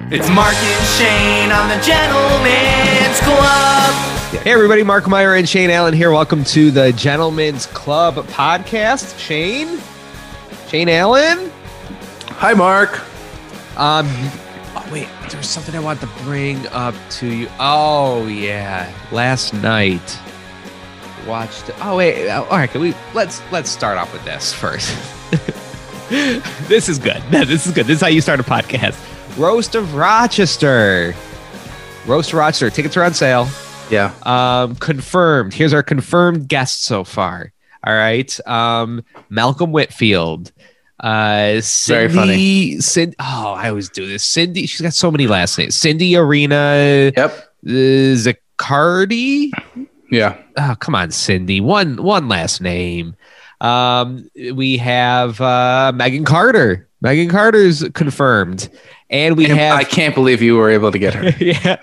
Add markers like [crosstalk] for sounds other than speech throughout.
It's Mark and Shane on the Gentleman's Club. Hey, everybody, Mark Meyer and Shane Allen here. Welcome to the Gentleman's Club podcast. Shane? Shane Allen? Hi, Mark. Um, oh, wait, there was something I wanted to bring up to you. Oh, yeah. Last night, watched. Oh, wait. All right, can we let's let's start off with this first. [laughs] this is good. [laughs] This is good. This is how you start a podcast. Roast of Rochester. Roast of Rochester. Tickets are on sale. Yeah. Um, confirmed. Here's our confirmed guest so far. All right. Um, Malcolm Whitfield. Uh, Cindy, Very funny. Cindy. Oh, I always do this. Cindy. She's got so many last names. Cindy Arena. Yep. Uh, Zaccardi. Yeah. Oh, come on, Cindy. One one last name. Um, we have uh Megan Carter. Megan Carter's confirmed. And we And have I can't believe you were able to get her. [laughs] yeah.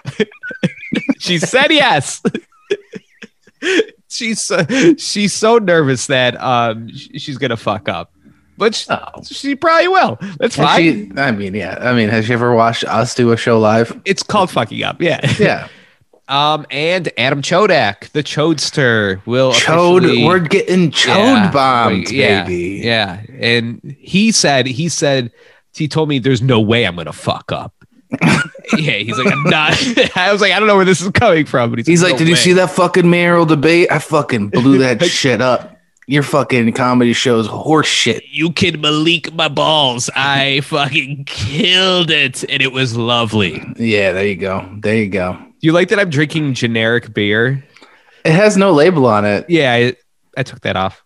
[laughs] she said yes. [laughs] she's so, she's so nervous that um she's gonna fuck up, but she, Oh. she probably will. That's fine. she- I mean, yeah. I mean, has she ever watched us do a show live? it's called fucking up. Yeah. Yeah. Um, and Adam Chodak, the Chodester, will Chode. We're getting chode Yeah, bombed, yeah, baby. Yeah, and he said he said he told me there's no way I'm gonna fuck up. [laughs] yeah, he's like I'm not. [laughs] I was like I don't know where this is coming from, but he's, He's like, "No did you see that fucking mayoral debate? I fucking blew that [laughs] shit up. Your fucking comedy show's horse shit. you can Malik my balls. I fucking killed it, and it was lovely. Yeah, there you go. There you go. You like that I'm drinking generic beer? It has no label on it. Yeah, I, I took that off.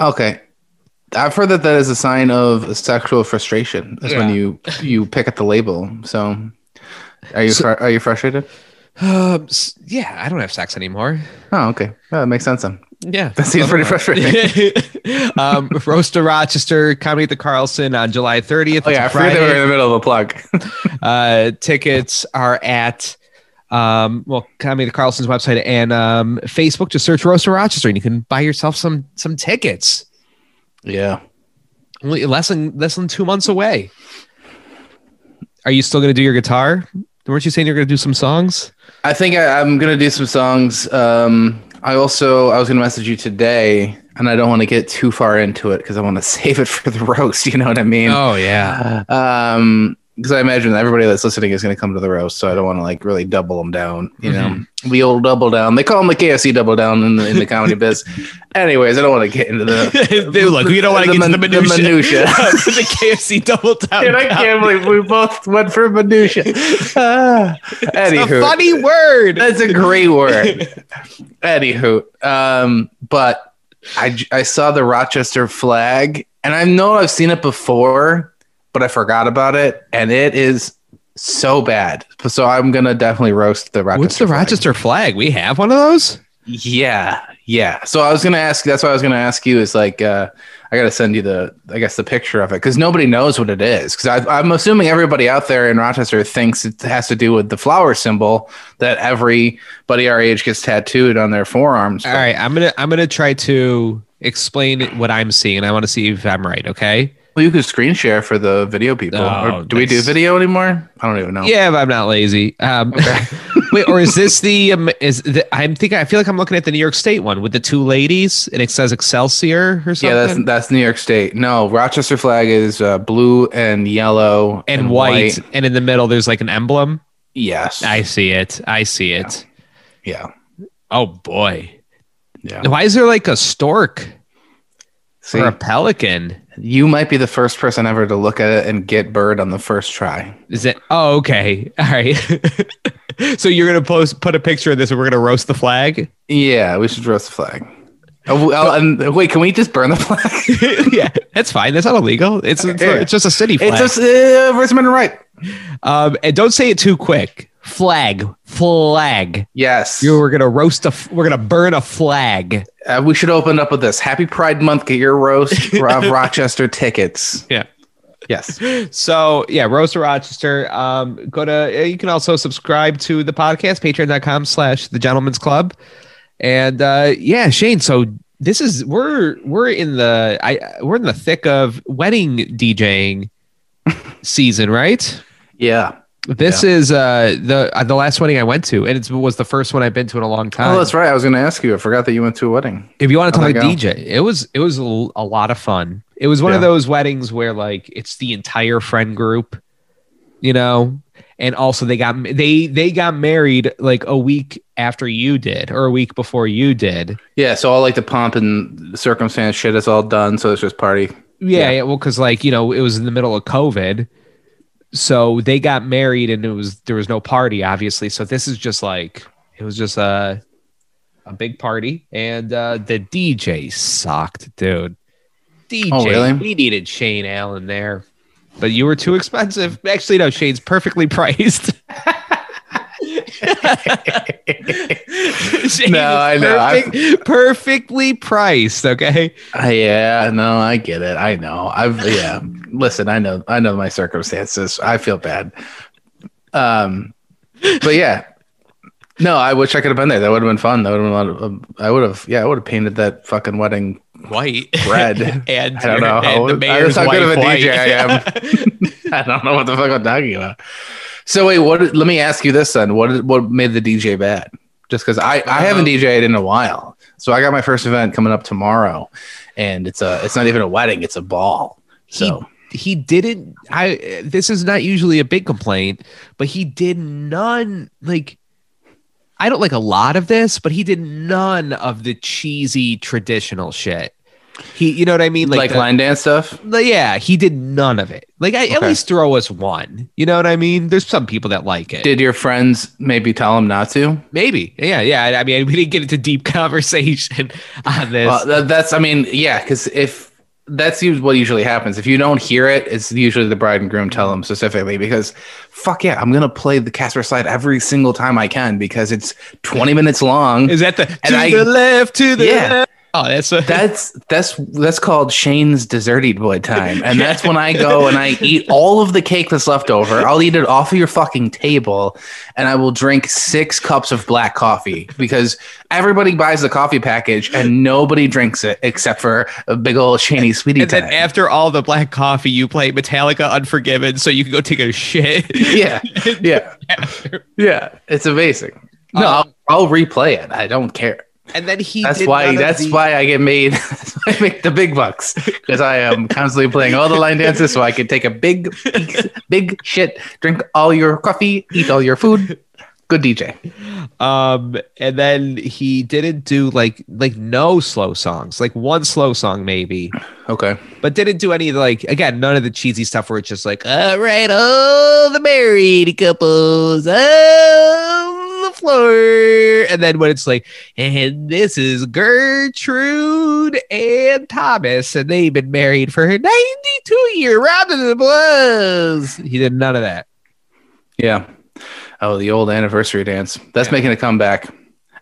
Okay. I've heard that that is a sign of sexual frustration. Is when you you pick at the label. So, are you So- fr- are you frustrated? Um, yeah, I don't have sex anymore. Oh, okay. Yeah, that makes sense then. Yeah, That seems pretty frustrating. [laughs] um, Roast to Rochester, comedy at the Carlson on July 30th. Oh yeah, I forget that we're in the middle of a plug. [laughs] Uh, tickets are at um, well, comedy the Carlson's website and um, Facebook. Just search Roast to Rochester, and you can buy yourself some some tickets. yeah. Only less than less than two months away. Are you still going to do your guitar? Weren't you saying you're going to do some songs? I think I, I'm gonna do some songs. Um, I also I was gonna message you today, and I don't want to get too far into it because I want to [laughs] save it for the roast. You know what I mean? Oh yeah, um because i imagine everybody that's listening is going to come to the roast so i don't want to like really double them down you know Mm-hmm. the old double down they call them the kfc double down in the, in the comedy biz [laughs] anyways i don't want to get into the [laughs] Dude, look, we don't want to get into the minutia. minutia. [laughs] the KFC double down. Dude, i can't believe we both went for minutia Ah, It's a anywho funny word. that's a great word anywho um but I saw the rochester flag and i know i've seen it before but i forgot about it and it is so bad so i'm gonna definitely roast the rochester What's the flag. Rochester flag? We have one of those. yeah yeah so i was gonna ask that's what i was gonna ask you is like uh I gotta send you the, I guess the picture of it because nobody knows what it is. Because I'm assuming everybody out there in Rochester thinks it has to do with the flower symbol that everybody our age gets tattooed on their forearms. All right, I'm gonna I'm gonna try to explain what I'm seeing. I want to see if I'm right. Okay. Well, you could screen share for the video people. Oh, Or do we do video anymore? I don't even know. Yeah, but I'm not lazy. Um, [laughs] wait, or is this the? Um, is the, I'm thinking? I feel like I'm looking at the New York State one with the two ladies, and it says Excelsior or something. Yeah, that's that's New York State. No, Rochester flag is uh, blue and yellow and, white, and in the middle there's like an emblem. Yes. I see it. I see it. yeah. Oh boy, Yeah. why is there like a stork See, or a pelican? You might be the first person ever to look at it and get bird on the first try. Is it? Oh, okay. [laughs] All right. [laughs] so you're gonna post put a picture of this, and we're gonna roast the flag. Yeah, we should roast the flag. Oh, well, and wait, can we just burn the [laughs] flag? yeah, that's fine. That's not illegal. It's it's, Yeah. it's just a city flag. it's just uh, First Amendment right. um, and don't say it too quick. Flag, flag. Yes. You we're gonna roast a. We're gonna burn a flag. Uh, we should open up with this. Happy Pride Month. Get your roast [laughs] Rob Rochester tickets. Yeah. Yes. So yeah, Roast to Rochester. Um, go to. uh, You can also subscribe to the podcast. Patreon.com/slash The Gentleman's Club. And uh, yeah, Shane. So this is we're we're in the I we're in the thick of wedding DJing [laughs] season, right? Yeah. This is uh the uh, the last wedding I went to, and it was the first one I've been to in a long time. Oh, that's right. I was going to ask you. I forgot that you went to a wedding. if you want to talk to? DJ, it was it was a, lot of fun. It was one of those weddings where like it's the entire friend group, you know, and also they got they they got married like a week after you did or a week before you did. Yeah. So all like the pomp and circumstance shit is all done. So it's just party. Yeah, Yeah. yeah well, because like you know it was in the middle of COVID, so they got married and it was there was no party obviously. So this is just like it was just a a big party and uh the DJ sucked, dude. DJ, Oh, really? we needed Shane Allen there, but you were too expensive. Actually, no, Shane's perfectly [laughs] priced. [laughs] No, I know. Perfect- perfectly priced. Okay. Uh, yeah, no, I get it. I know. I've yeah. Listen, I know. I know my circumstances. I feel bad. Um, but yeah, no. I wish I could have been there. That would have been fun. That would have been a lot of. I would have. Yeah, I would have painted that fucking wedding. white Red. [laughs] and I don't know how- the I- how good of a DJ I white. [laughs] I don't know what the fuck I'm talking about. So wait, what? Let me ask you this then. What what made the DJ bad? Just because I I haven't uh-huh. DJed in a while, so I got my first event coming up tomorrow, and it's a it's not even a wedding, it's a ball. So. he didn't i this is not usually a big complaint but he did none like i don't like a lot of this but he did none of the cheesy traditional shit he you know what i mean? Like, the- line dance stuff. the- yeah he did none of it. Like I, at least throw us one. You know what i mean? There's some people that like it. Did your friends maybe tell him not to? maybe. Yeah yeah. I- mean we didn't get into deep [laughs] conversation on this. Well, that's I mean, yeah, because if that's what usually happens, if you don't hear it, it's usually the bride and groom tell them specifically because, fuck yeah, I'm gonna play the Casper slide every single time I can because it's 20 minutes long. is that the And to I- the left to the Yeah. left oh that's a, That's that's that's called Shane's dessert eat boy time, and that's when I go and I eat all of the cake that's left over. I'll eat it off of your fucking table, and I will drink six cups of black coffee because everybody buys the coffee package and nobody drinks it except for a big old Shaney sweetie And time. then after all the black coffee, you play Metallica Unforgiven so you can go take a shit. [laughs] yeah, yeah, [laughs] yeah. It's amazing. No, Um, I'll, I'll replay it. I don't care. And then he That's why. That's the- why I get made. [laughs] that's why I make the big bucks because I am constantly playing all the line dances, so I can take a big, big shit, drink all your coffee, eat all your food. Good DJ. um and then he didn't do like like no slow songs, like one slow song maybe, Okay. but didn't do any like again, none of the cheesy stuff where it's just like, all right, all the married couples on the floor. And then when it's like, and this is Gertrude and Thomas, and they've been married for 92 years. Round of applause. He did none of that. Yeah. Oh, the old anniversary dance. That's Yeah. making a comeback.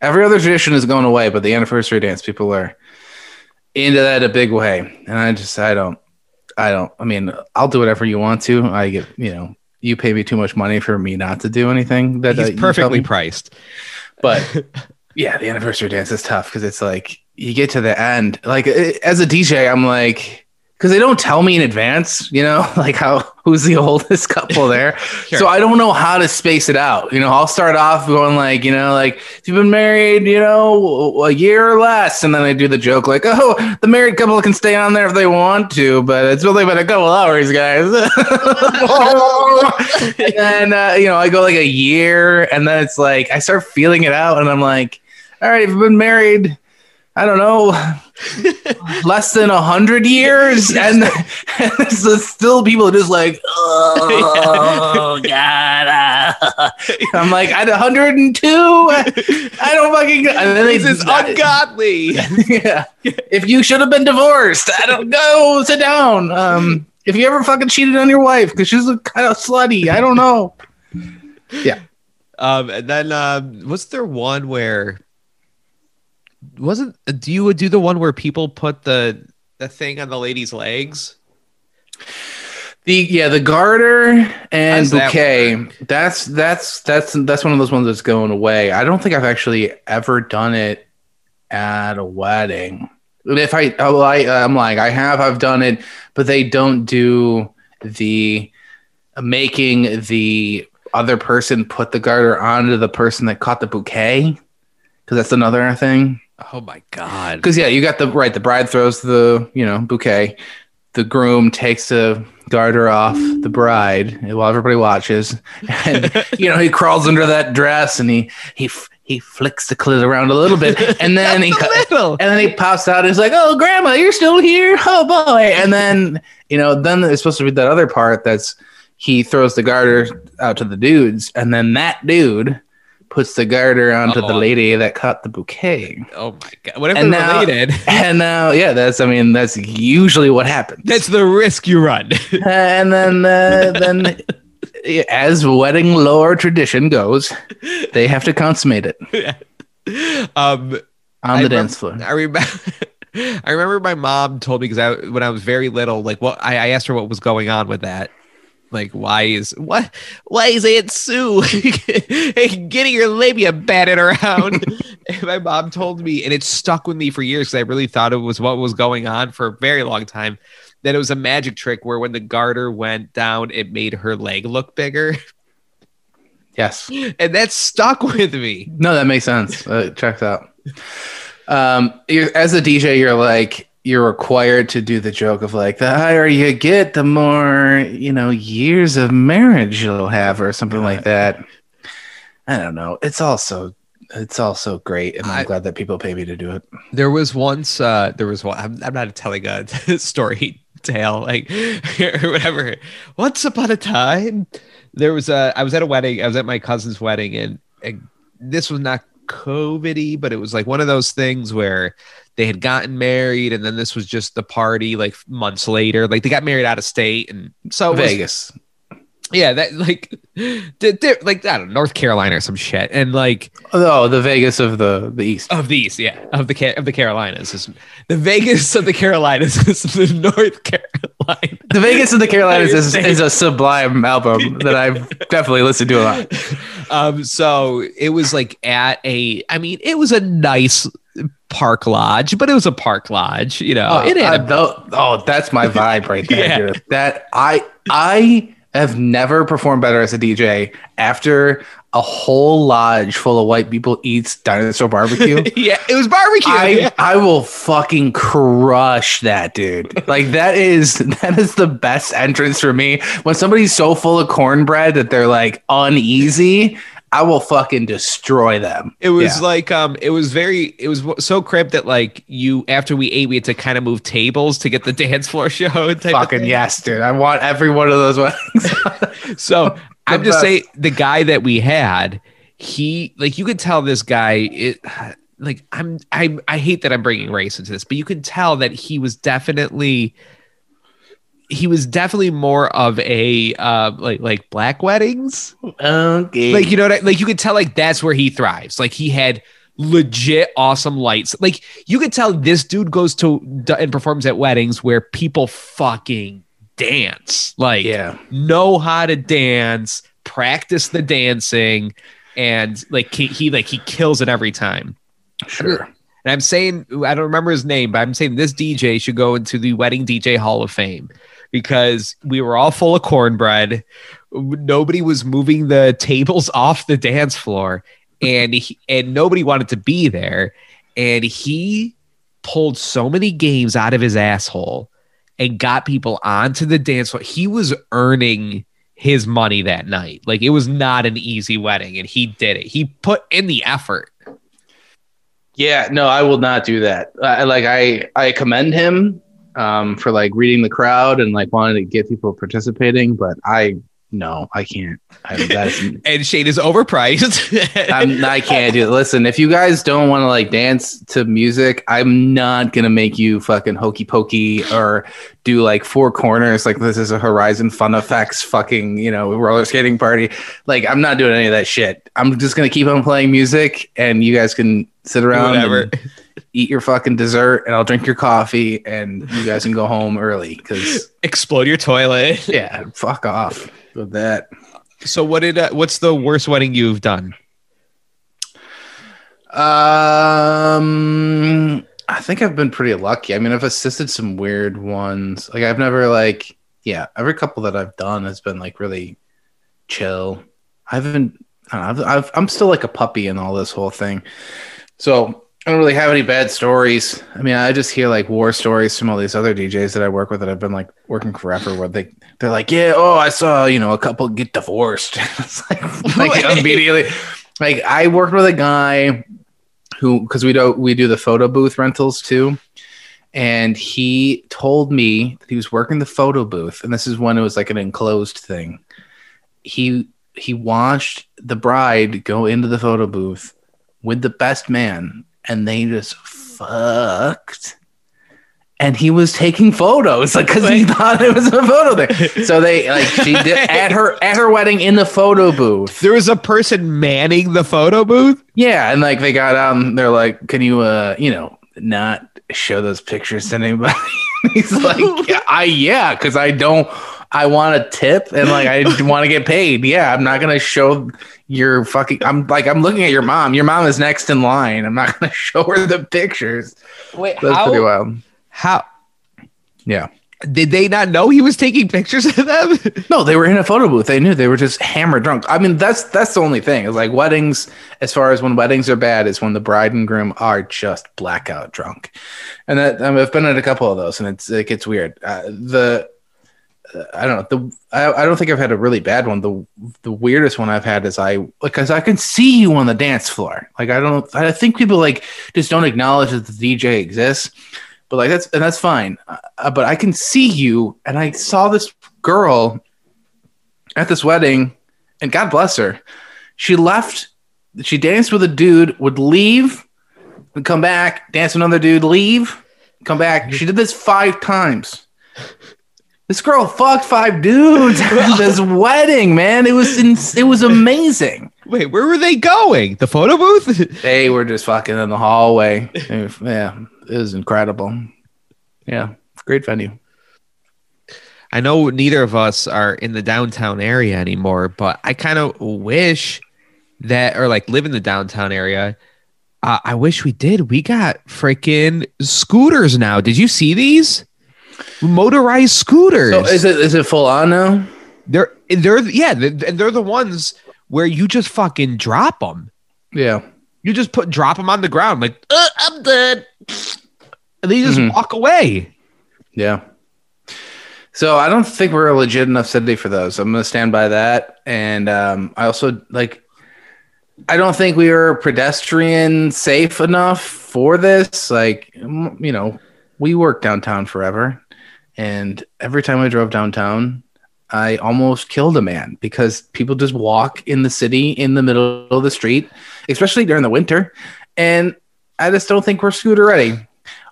Every other tradition is going away, but the anniversary dance, people are into that a big way. And I just, I don't, I don't. I mean, I'll do whatever you want to. I get, you know, you pay me too much money for me not to do anything. That you tell perfectly priced. But [laughs] yeah, the anniversary dance is tough because it's like you get to the end. Like eh, as a DJ, I'm like, because they don't tell me in advance, you know, [laughs] like how who's the [laughs] oldest couple there. [laughs] So I don't know how to space it out. You know, I'll start off going like, you know, like if you've been married, you know, a year or less, and then I do the joke like, oh, the married couple can stay on there if they want to, but it's only been a couple hours, guys. and uh, you know, I go like a year, and then it's like I start feeling it out, and I'm like, all right, if you've been married. I don't know, [laughs] less than a hundred years, [laughs] and, and there's still people just like, [laughs] oh god, uh." I'm like, at 102, I don't fucking, and then they This is ungodly. yeah. If you should have been divorced, I don't know. Sit down. Um, if you ever fucking cheated on your wife because she's a kind of slutty, I don't know. Yeah. Um, and then um, was there one where wasn't do you do the one where people put the the thing on the lady's legs? The yeah, the garter and does that bouquet. That's that's that's that's one of those ones that's going away. I don't think I've actually ever done it at a wedding. If I, oh, I I'm like I have, I've done it, but they don't do the making the other person put the garter onto the person that caught the bouquet because that's another thing. Oh my god. Because yeah, you got the right. The bride throws the you know bouquet. The groom takes the garter off the bride while everybody watches, and [laughs] you know he crawls under that dress and he he he flicks the clit around a little bit, [laughs] and then he and then he pops out and he's like, "Oh, grandma, you're still here? Oh boy!" And then you know then it's supposed to be that other part that's he throws the garter out to the dudes, and then that dude puts the garter onto the Oh. lady that caught the bouquet. Oh my god. What if And now- related? [laughs] And now, yeah, that's I mean that's usually what happens. That's the risk you run. [laughs] and then uh, then [laughs] as wedding lore tradition goes, they have to consummate it um on the remem- dance floor. I remember I remember my mom told me because I when I was very little, like what I, I asked her what was going on with that. Like why is what why is Aunt Sue [laughs] getting your labia batted around? [laughs] and my mom told me, and it stuck with me for years because I really thought it was what was going on for a very long time. That it was a magic trick where when the garter went down, it made her leg look bigger, Yes. and that stuck with me. No, that makes sense. Uh, checks out. Um, you're, as a DJ, you're like you're required to do the joke of like the higher you get, the more you know years of marriage you'll have, or something like that. I don't know. It's also it's also great, and I'm I- glad that people pay me to do it. There was once, uh, there was one, I'm, I'm not telling a [laughs] story tale, like, [laughs] or whatever. Once upon a time, there was a, I was at a wedding, I was at my cousin's wedding, and, and this was not COVID but it was like one of those things where they had gotten married, and then this was just the party like months later. Like, they got married out of state, and so it was- Vegas. Yeah, that like, di- di- like, I don't know, North Carolina or some shit. And like, Oh, the Vegas of the the East. of the East, yeah, of the Ca- of the Carolinas is the Vegas of the Carolinas [laughs] is the North Carolina. The Vegas of the Carolinas is, is a sublime album that [laughs] I've definitely listened to a lot. Um, so it was like at a, I mean, it was a nice park lodge, but it was a park lodge, you know. it had Uh, a, oh, that's my vibe right there. [laughs] Yeah. That I I have never performed better as a DJ after a whole lodge full of white people eats dinosaur barbecue. [laughs] yeah, it was barbecue. I yeah. I will fucking crush that dude. Like that is [laughs] that is the best entrance for me. When somebody's so full of cornbread that they're like uneasy, I will fucking destroy them. It was Yeah. like um, it was very, it was so crypt that like you after we ate, we had to kind of move tables to get the [laughs] dance floor show. fucking yes, dude. I want every one of those weddings. [laughs] So [laughs] I'm just saying the guy that we had, he like you could tell this guy it like I'm I I hate that I'm bringing race into this, but you can tell that he was definitely he was definitely more of a uh like like black weddings okay. like you know what I, like you could tell like that's where he thrives like he had legit awesome lights like you could tell this dude goes to and performs at weddings where people fucking dance like yeah. know how to dance practice the dancing and like he, he like he kills it every time Sure. and i'm saying i don't remember his name but i'm saying this dj should go into the wedding dj hall of fame because we were all full of cornbread. Nobody was moving the tables [laughs] off the dance floor and he, and nobody wanted to be there. And he pulled so many games out of his asshole and got people onto the dance floor. He was earning his money that night. Like it was not an easy wedding and he did it. He put in the effort. Yeah, no, I will not do that. I like I I commend him um for like reading the crowd and like wanting to get people participating, but I no, I can't. I that's [laughs] and Shane is overpriced. [laughs] I'm, I can't do it. Listen, if you guys don't want to like dance to music, I'm not gonna make you fucking hokey pokey or do like four corners. Like this is a Horizon Fun Effects fucking you know roller skating party. Like I'm not doing any of that shit. I'm just gonna keep on playing music, and you guys can sit around Whatever. and eat your fucking dessert, and I'll drink your coffee, and you guys can go home early because [laughs] Explode your toilet. [laughs] yeah, fuck off with that. So what did uh, what's the worst wedding you've done? Um, I think I've been pretty lucky. I mean, I've assisted some weird ones. Like I've never like, yeah, every couple that I've done has been like really chill. I haven't. I don't know, I've, I've, I'm still like a puppy in all this whole thing. So I don't really have any bad stories. I mean, I just hear like war stories from all these other DJs that I work with that I've been like working forever. Where they they're like, yeah, oh, I saw you know a couple get divorced. [laughs] it's like, [laughs] like immediately. Like I worked with a guy who because we do we do the photo booth rentals too, and he told me that he was working the photo booth, and this is when it was like an enclosed thing. He he watched the bride go into the photo booth with the best man and they just fucked. And he was taking photos like because he thought it was a photo thing so they like she [laughs] did at her at her wedding in the photo booth. There was a person manning the photo booth. yeah and like they got out and they're like can you uh you know not show those pictures to anybody? [laughs] He's like yeah i yeah because i don't i want a tip and like i [laughs] want to get paid. Yeah i'm not gonna show your fucking i'm like i'm looking at your mom your mom is next in line i'm not [laughs] gonna show her the pictures Wait, that's pretty wild how yeah did they not know he was taking pictures of them? [laughs] No, they were in a photo booth. They knew they were just hammered drunk. I mean, that's that's the only thing. Is like weddings, as far as when weddings are bad, is when the bride and groom are just blackout drunk. And that I mean, I've been at a couple of those, and it's it gets weird. Uh, the I don't know. The I, I don't think I've had a really bad one. The the weirdest one I've had is I because I can see you on the dance floor. Like I don't. I think people like just don't acknowledge that the DJ exists but like that's and that's fine. Uh, but I can see you, and I saw this girl at this wedding, and God bless her. She left. She danced with a dude, would leave, would come back, dance with another dude, leave, come back. She did this five times. This girl fucked five dudes at [laughs] this wedding, man. It was ins- it was amazing. Wait, where were they going? The photo booth? [laughs] They were just fucking in the hallway. Yeah, it was incredible. Yeah, great venue. I know neither of us are in the downtown area anymore, but I kind of wish that, or like live in the downtown area. Uh, I wish we did. We got freaking scooters now. Did you see these? Motorized scooters. So is it is it full on now? they're they're yeah, they're, they're the ones where you just fucking drop them. Yeah. You just put drop them on the ground, like uh, I'm dead, and they just Mhm. walk away. Yeah. So I don't think we're a legit enough city for those. I'm gonna stand by that. And um, I also like I don't think we are pedestrian safe enough for this. Like you know, we work downtown forever. And every time I drove downtown, I almost killed a man because people just walk in the city in the middle of the street, especially during the winter. And I just don't think we're scooter ready.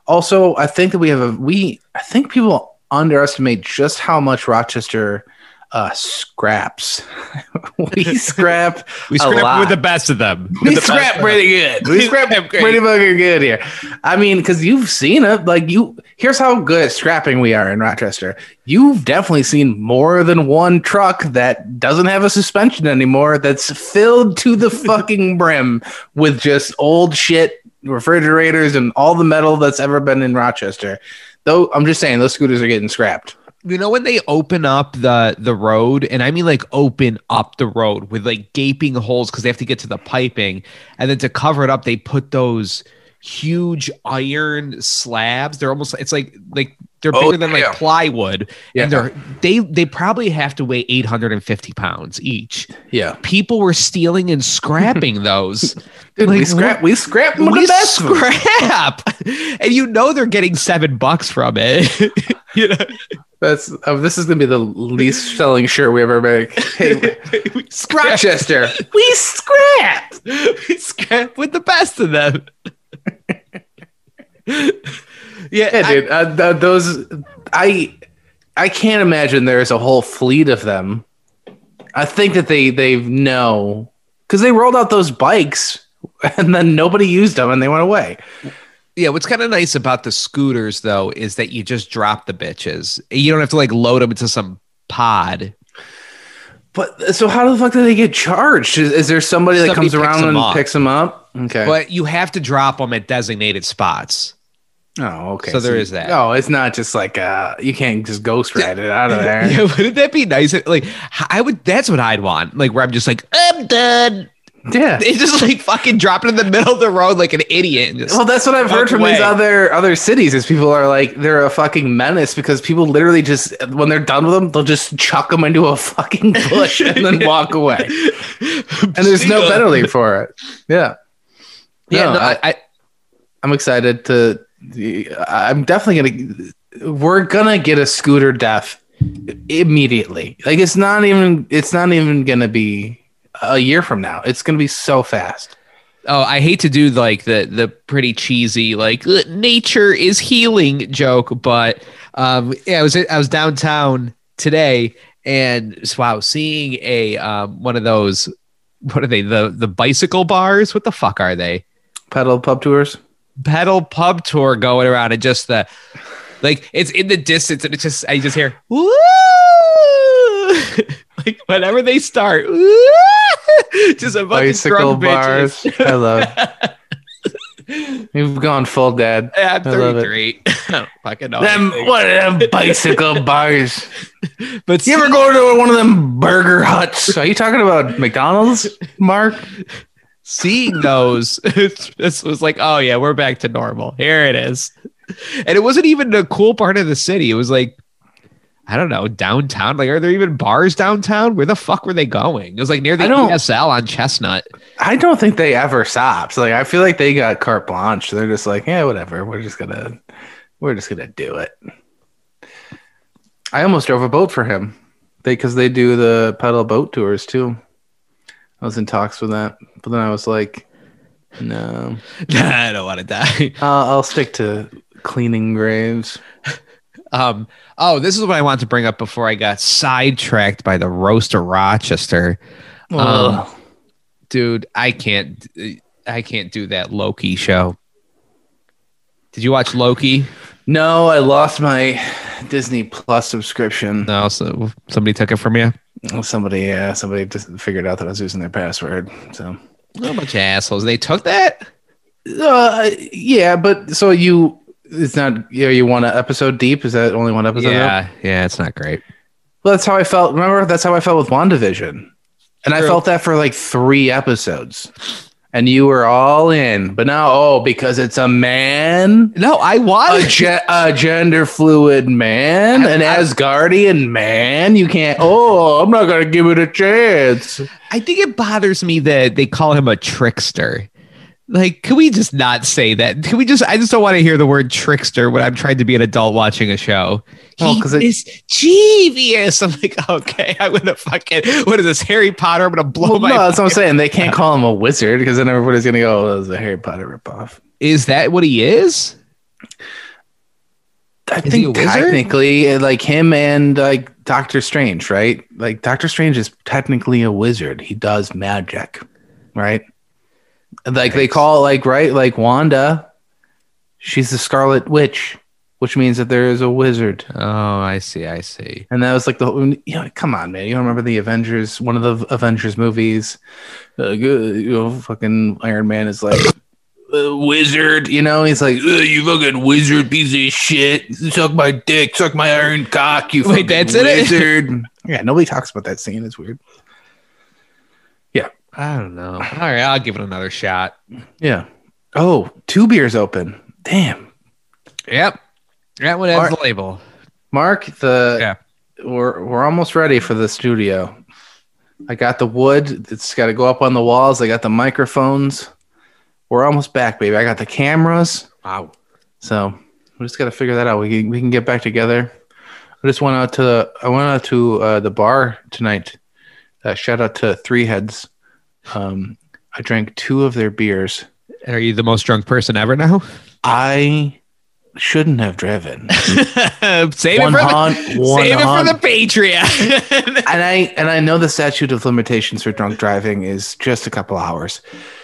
Also, I think that we have a we I think people underestimate just how much Rochester uh scraps. [laughs] we [laughs] scrap We scrap with the best of them. we With scrap pretty good. We scrap Scrap pretty fucking good here. I mean, because you've seen it. Like you, here's how good at scrapping we are in Rochester. You've definitely seen more than one truck that doesn't have a suspension anymore. That's filled to the [laughs] fucking brim with just old shit, refrigerators, and all the metal that's ever been in Rochester. Though I'm just saying, those scooters are getting scrapped. You know when they open up the the road? And i mean like open up the road with like gaping holes because they have to get to the piping. And then to cover it up they put those huge iron slabs they're almost it's like like they're Oh, bigger than like plywood Yeah. and they're they they probably have to weigh 850 pounds each Yeah, people were stealing and scrapping [laughs] those dude, Like, we scrap. We scrap. them we scrap and you know they're getting seven bucks from it [laughs] you know That's oh, this is gonna be the least selling shirt we ever make. Hey, [laughs] we scrap Rochester, we scrap. we scrap with the best of them. [laughs] yeah, Yeah, I- dude. Uh, th- those, I, I can't imagine there's a whole fleet of them. I think that they they know because they rolled out those bikes [laughs] and then nobody used them and they went away. yeah. What's kind of nice about the scooters though is that you just drop the bitches. You don't have to like load them into some pod. But so how the fuck do they get charged? Is, is there somebody that Somebody comes around and up. picks them up? Okay. But you have to drop them at designated spots. Oh, okay. So there is that. No, it's not just like uh you can't just ghost ride it out of there. [laughs] Yeah, wouldn't that be nice? Like, I would. That's what I'd want. Like, where I'm just like, I'm done. yeah. [laughs] It's just like fucking dropping in the middle of the road like an idiot. Well, that's what I've heard from these other other cities. Is people are like they're a fucking menace because people literally just when they're done with them, they'll just chuck them into a fucking bush and then [laughs] walk away, and there's no penalty for it. Yeah, Yeah, No, no, I- I, I'm excited to. I'm definitely gonna. We're gonna get a scooter death immediately. Like it's not even. It's not even gonna be a year from now. It's gonna be so fast. oh, I hate to do like the the pretty cheesy like "Uh, nature is healing joke, but um, yeah, I was I was downtown today and wow, seeing a um one of those what are they the the bicycle bars? What the fuck are they? Pedal pub tours. pedal pub tour going around and just the like it's in the distance and it's just I just hear woo [laughs] like whenever they start woo, [laughs] just a bunch Bicycle of drunk bars. bitches. I love. You've gone full dad. Yeah, I'm I love it. [laughs] 33. I don't fucking know. Them anything. what are them bicycle bars? But You ever go to one of them burger huts? Are you talking about McDonald's, Mark? Seeing those, [laughs] this was like, oh yeah, we're back to normal. Here it is. And it wasn't even the cool part of the city. It was like, I don't know, downtown. Like, are there even bars downtown? Where the fuck were they going? It was like near the ESL on Chestnut. I don't think they ever stopped. Like I feel like they got carte blanche. They're just like, yeah, whatever. We're just gonna, we're just gonna do it. I almost drove a boat for him. They because they do the pedal boat tours too. I was in talks with that, but then I was like, no, [laughs] I don't want to die. [laughs] I'll, I'll stick to cleaning graves. [laughs] Um, oh, this is what I wanted to bring up before I got sidetracked by the roast of Rochester. Um, dude, I can't, I can't do that Loki show. Did you watch Loki? No, I lost my Disney Plus subscription. No, so somebody took it from you. Somebody, yeah, somebody just figured out that I was using their password. So, A bunch of assholes. They took that. uh, yeah, but so you, it's not. Yeah, you want an episode deep? Is that only one episode? up? Yeah, yeah, it's not great. Well, that's how I felt. Remember, that's how I felt with WandaVision, and I felt that for like three episodes. And you were all in, but now, oh, because it's a man, No, I a, watched. ge- a gender fluid man, I- an I- Asgardian man. You can't. Oh, I'm not gonna give it a chance. I think it bothers me that they call him a trickster. Like, can we just not say that? Can we just? I just don't want to hear the word trickster when I'm trying to be an adult watching a show. Well, he 'cause it- is genius. I'm like, [laughs] okay, I'm gonna fucking. What is this, Harry Potter? I'm gonna blow Well, my. no, that's what I'm saying. They can't call him a wizard because then everybody's gonna go, "Oh, it's a Harry Potter ripoff." Is that what he is? I Is think technically, like him and like Doctor Strange, right? Like Doctor Strange is technically a wizard. He does magic, right? Like they call it like right, like Wanda. She's the Scarlet Witch, which means that there is a wizard. Oh, I see. I see. And that was like the you know, come on, man. You don't remember the Avengers, one of the Avengers movies? Uh, you know, fucking Iron Man is like uh, wizard, you know? He's like, you fucking wizard piece of shit. Suck my dick, suck my iron cock, you Wait, fucking that's in it? [laughs] wizard. yeah, nobody talks about that scene. It's weird. I don't know. All right, I'll give it another shot. Yeah. Oh, two beers open. Damn. Yep. That one has Mark- the label. Mark, the Yeah. we're we're almost ready for the studio. I got the wood. It's got to go up on the walls. I got the microphones. We're almost back, baby. I got the cameras. Wow. So we just got to figure that out. We can, we can get back together. I just went out to I went out to uh, the bar tonight. Uh, shout out to Three Heads. Um, I drank two of their beers. Are you the most drunk person ever now? I shouldn't have driven. [laughs] save it for the, save it for the Patreon. [laughs] and I and I know the statute of limitations for drunk driving is just a couple hours.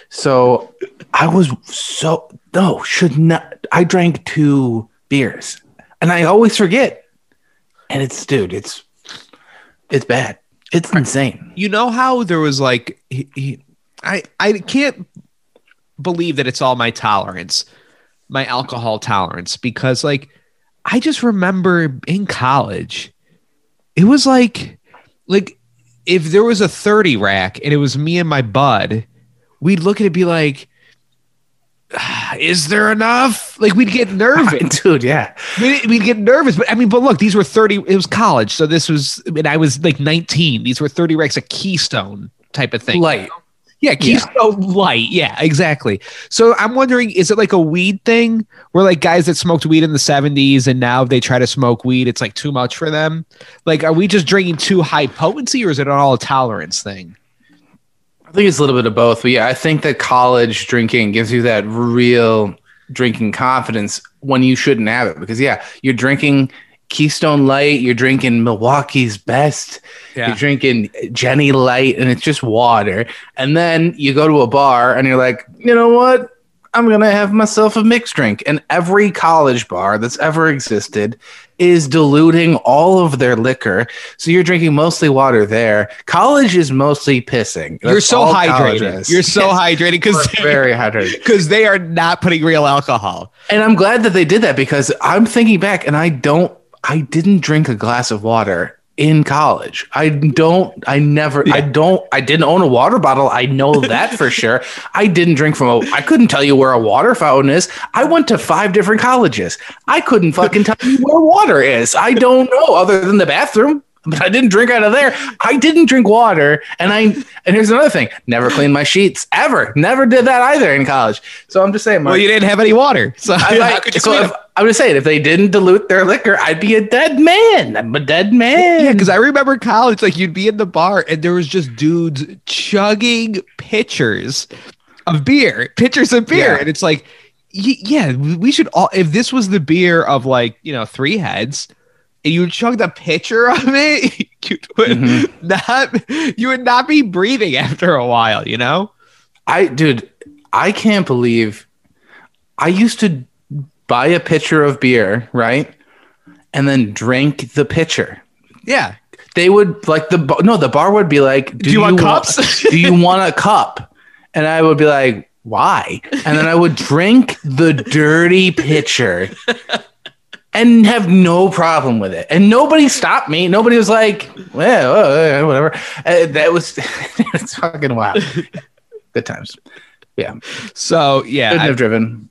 So I was so no should not. I drank two beers, and I always forget. And it's dude, it's it's bad. It's insane. you know how there was like he, he, I I can't believe that it's all my tolerance. my alcohol tolerance because like I just remember in college, it was like like if there was a 30 rack and it was me and my bud, we'd look at it be like, "Ah, [sighs] is there enough? Like we'd get nervous. [laughs] dude. Yeah, We'd, we'd get nervous. But I mean, but look, these were 30, it was college. So this was, and I was like 19. These were 30 racks, a Keystone type of thing. light. Yeah, Keystone Light. Yeah, exactly. So I'm wondering, is it like a weed thing where like guys that smoked weed in the 70s and now they try to smoke weed, it's like too much for them? Like, are we just drinking too high potency or is it all a tolerance thing? I think it's a little bit of both. But yeah, I think that college drinking gives you that real drinking confidence when you shouldn't have it. Because yeah, you're drinking Keystone Light, you're drinking Milwaukee's Best, you're drinking Genny Light, and it's just water. And then you go to a bar and you're like, you know what? I'm gonna have myself a mixed drink. And every college bar that's ever existed is diluting all of their liquor. So you're drinking mostly water there. College is mostly pissing. You're so hydrated. You're so [laughs] hydrated because very hydrated. [laughs] because they are not putting real alcohol. And I'm glad that they did that because I'm thinking back and I don't I didn't drink a glass of water in college. I don't I never I don't I didn't own a water bottle. I know [laughs] that for sure. I didn't drink from a I couldn't tell you where a water fountain is. I went to five different colleges. I couldn't fucking tell you where water is. I don't know other than the bathroom. But I didn't drink out of there. I didn't drink water, and I and here's another thing: never cleaned my sheets ever. Never did that either in college. So I'm just saying, Well, you didn't have any water, so I, [laughs] how could you so clean if? I'm just saying, if they didn't dilute their liquor, I'd be a dead man. I'm a dead man. Yeah, because I remember college, like you'd be in the bar and there was just dudes chugging pitchers of beer, pitchers of beer, Yeah. and it's like, yeah, we should all. If this was the beer of like you know three heads, and you chugged a pitcher of it, [laughs] you would Mhm. not, you would not be breathing after a while, you know. I, dude, I can't believe I used to buy a pitcher of beer, right, and then drink the pitcher. Yeah. They would like the bar- no, the bar would be like, "Do, you want wa- cups?" [laughs] do you want a cup?" And I would be like, "Why?" And then I would drink the dirty pitcher. [laughs] And have no problem with it, and nobody stopped me. Nobody was like, "Well, uh, whatever." Uh, that was [laughs] it's fucking wild. [laughs] Good times. Yeah, So yeah. couldn't I- have driven.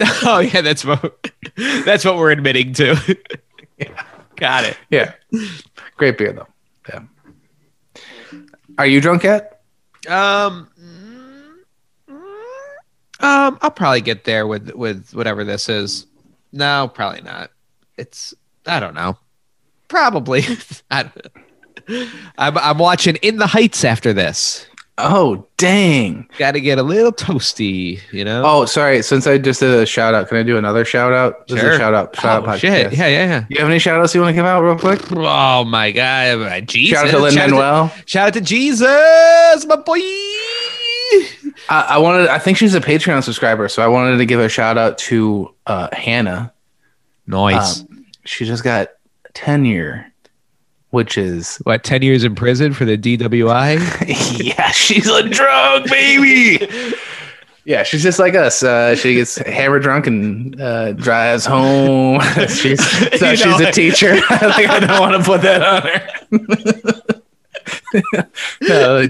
[laughs] oh yeah, that's what that's what we're admitting to. yeah. Got it. Yeah, great beer though. Yeah. Are you drunk yet? Um, mm, um, I'll probably get there with with whatever this is. No, probably not. It's I don't know. Probably. [laughs] I don't, I'm I'm watching In the Heights after this. Oh, dang. Got to get a little toasty, you know. Oh, sorry. Since I just did a shout out, can I do another shout out? This is a shout out. Shout oh, out shit. podcast. Yeah, yeah, You have any shout outs you want to give out real quick? Oh my god, Jesus! Shout out to Lin Shout Manuel. Shout out to Jesus, my boy. I, I wanted. I think she's a Patreon subscriber, so I wanted to give a shout out to uh, Hannah. Nice. Um, she just got tenure, which is what? Ten years in prison for the DWI? [laughs] yeah, she's a drug baby. [laughs] Yeah, she's just like us. Uh, she gets hammered drunk and uh, drives home. [laughs] she's so she's know a teacher. like, I don't want to put that on her. No, [laughs] uh,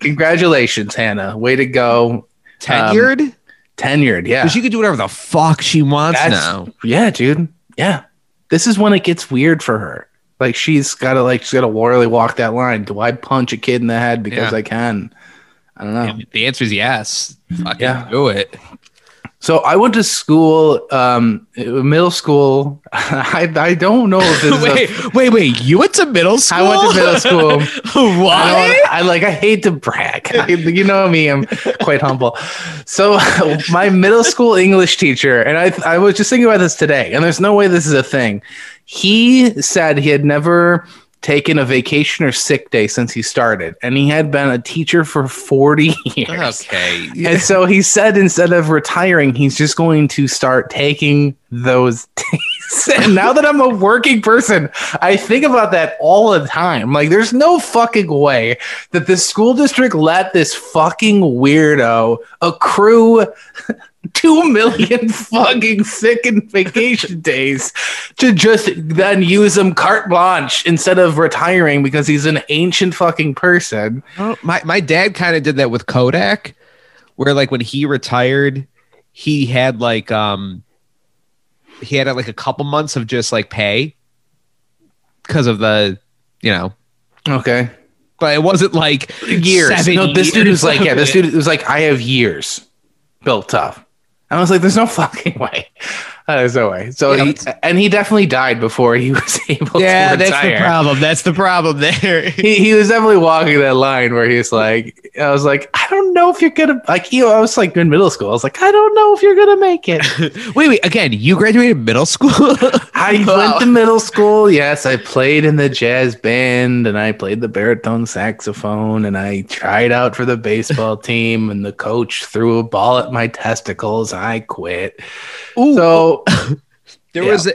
congratulations, Hannah. Way to go. Tenured? Um, tenured, yeah. she could do whatever the fuck she wants That's- now. Yeah, dude. Yeah. This is when it gets weird for her. Like she's gotta like she's gotta warily walk that line. Do I punch a kid in the head because Yeah. I can? I don't know. The answer is yes. Fucking Yeah. do it. So I went to school, um, middle school. [laughs] I, I don't know if this is a, wait, wait, wait. You went to middle school? I went to middle school. [laughs] what? I, I like. I hate to brag. I, you know me. I'm quite humble. So [laughs] my middle school English teacher, and I, I was just thinking about this today, and there's no way this is a thing. He said he had never taken a vacation or sick day since he started, and he had been a teacher for 40 [laughs] years. Okay. And so he said instead of retiring, he's just going to start taking those [laughs] days. and now that I'm a working person, I think about that all the time. Like, there's no fucking way that the school district let this fucking weirdo accrue two million [laughs] fucking sick and vacation days to just then use them carte blanche instead of retiring because he's an ancient fucking person. Oh, my my dad kind of did that with Kodak, where like when he retired, he had like um he had like a couple months of just like pay because of the you know, Okay. but it wasn't like Years. No, this dude was like, yeah, this [laughs] dude was like, I have years built up. And I was like, there's no fucking way. Uh, There's no way. So Yeah, he, and he definitely died before he [laughs] was able Yeah, to that's the problem. That's the problem there. he, he was definitely walking that line where he's like, I was like, I don't know if you're gonna like you know, I was like in middle school. I was like, I don't know if you're gonna make it. [laughs] wait, wait. Again, you graduated middle school. [laughs] I Wow. went to middle school. Yes, I played in the jazz band and I played the baritone saxophone and I tried out for the baseball team and the coach threw a ball at my testicles. I quit. Ooh, So [laughs] There Yeah. was a,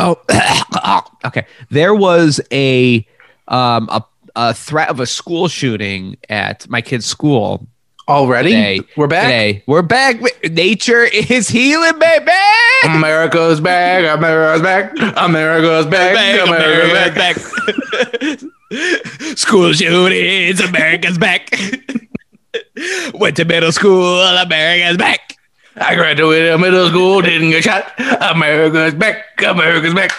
oh [coughs] okay. There was a um a, a threat of a school shooting at my kid's school already Today. we're back. today. We're back. Nature is healing, baby. America's back. America's back. America's back. America's back. [laughs] School shootings, America's back. [laughs] Went to middle school, America's back. I graduated middle school, didn't get shot. America's back. America's back.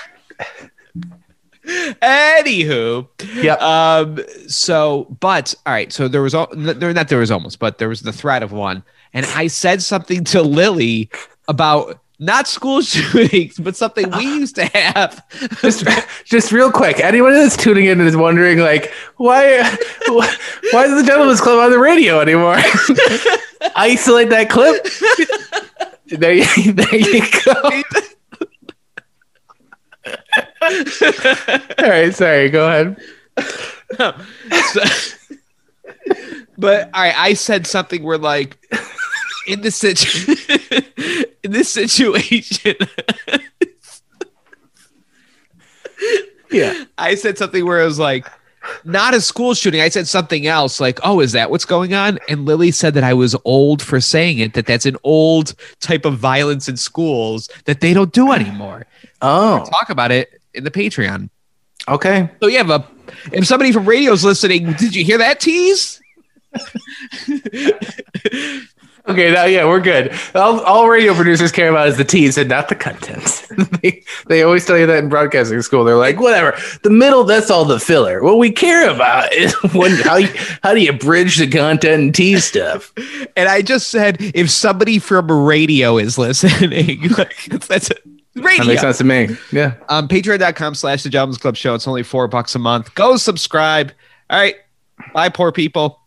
Anywho, Yep. Um. So, but all right. So there was all there not there was almost, but there was the threat of one, and I said something to Lily about not school [laughs] shootings, but something we used to have. [laughs] just, just real quick. Anyone that's tuning in and is wondering, like, why, [laughs] why, why is the Gentlemen's Club on the radio anymore? Isolate that clip. [laughs] There you, there you go. [laughs] All right, sorry. Go ahead. So- [laughs] but all right, I said something where like in this situ- in this situation, Yeah. I said something where it was like, not a school shooting. I said something else like, oh, is that what's going on? And Lily said that I was old for saying it, that that's an old type of violence in schools that they don't do anymore. Oh, Talk about it in the Patreon. okay. So yeah, but if somebody from radio's listening, did you hear that tease? [laughs] Okay, now yeah, we're good. All, all radio producers care about is the tease and not the contents. [laughs] they, they always tell you that in broadcasting school. They're like, whatever, the middle, that's all the filler. What we care about is [laughs] when how you, how do you bridge the content and tease stuff. [laughs] And I just said, if somebody from radio is listening, like, that's it. That Radio. makes sense to me. Yeah. Um, patreon.com slash the Gentlemen's Club Show. It's only four bucks a month. Go subscribe. All right. Bye, poor people.